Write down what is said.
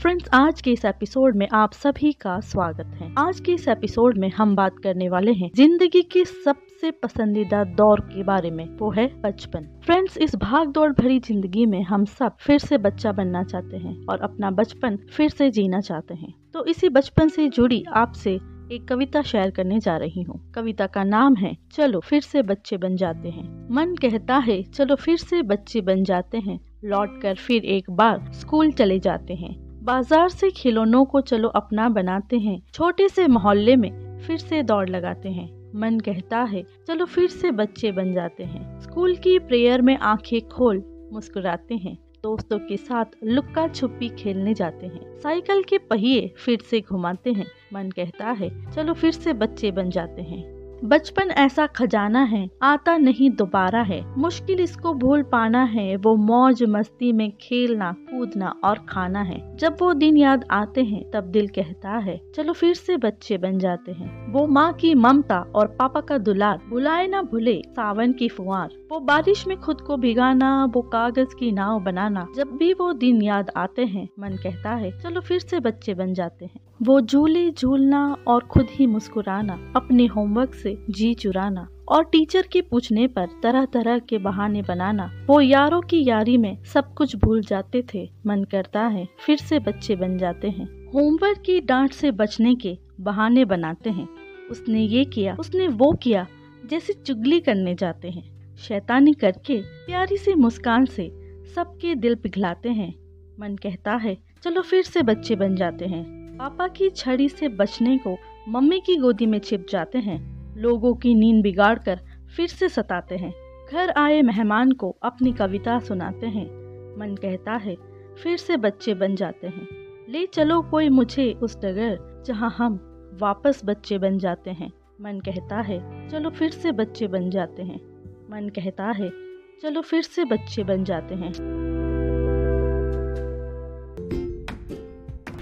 Friends आज के इस एपिसोड में आप सभी का स्वागत है। आज के इस एपिसोड में हम बात करने वाले हैं ज़िंदगी के सबसे पसंदीदा दौर के बारे में, वो है बचपन। फ्रेंड्स इस भाग दौड़ भरी ज़िंदगी में हम सब फिर से बच्चा बनना चाहते हैं और अपना बचपन फिर से जीना चाहते हैं। तो इसी बचपन से जुड़ी आपसे एक कविता शेयर करने जा रही हूँ। कविता का नाम है, चलो फिर से बच्चे बन जाते हैं। मन कहता है, चलो फिर से बच्चे बन जाते हैं। लौट कर फिर एक बार स्कूल चले जाते हैं। बाज़ार से खिलौनों को चलो अपना बनाते हैं। छोटे से मोहल्ले में फिर से दौड़ लगाते हैं। मन कहता है, चलो फिर से बच्चे बन जाते हैं। स्कूल की प्रेयर में आँखें खोल मुस्कुराते हैं। दोस्तों के साथ लुक्का छुपी खेलने जाते हैं। साइकिल के पहिए फिर से घुमाते हैं। मन कहता है, चलो फिर से बच्चे बन जाते हैं। बचपन ऐसा खजाना है, आता नहीं दोबारा है। मुश्किल इसको भूल पाना है, वो मौज मस्ती में खेलना कूदना और खाना है। जब वो दिन याद आते हैं, तब दिल कहता है, चलो फिर से बच्चे बन जाते हैं। वो माँ की ममता और पापा का दुलार बुलाए ना भूले सावन की फुहार। वो बारिश में खुद को भिगाना, वो कागज़ की नाव बनाना, जब भी वो दिन याद आते हैं, मन कहता है, चलो फिर से बच्चे बन जाते हैं। वो झूले झूलना और खुद ही मुस्कुराना, अपने होमवर्क से जी चुराना। और टीचर के पूछने पर तरह तरह के बहाने बनाना, वो यारों की यारी में सब कुछ भूल जाते थे। मन करता है, फिर से बच्चे बन जाते हैं। होमवर्क की डांट से बचने के बहाने बनाते हैं। उसने ये किया, उसने वो किया, जैसे चुगली करने जाते हैं। शैतानी करके, प्यारी सी मुस्कान से सबके दिल पिघलाते हैं। मन कहता है, चलो फिर से बच्चे बन जाते हैं। पापा की छड़ी से बचने को मम्मी की गोदी में छिप जाते हैं। लोगों की नींद बिगाड़ कर फिर से सताते हैं। घर आए मेहमान को अपनी कविता सुनाते हैं। मन कहता है, फिर से बच्चे बन जाते हैं। ले चलो कोई मुझे उस डगर जहाँ हम वापस बच्चे बन जाते हैं। मन कहता है, चलो फिर से बच्चे बन जाते हैं। मन कहता है, चलो फिर से बच्चे बन जाते हैं।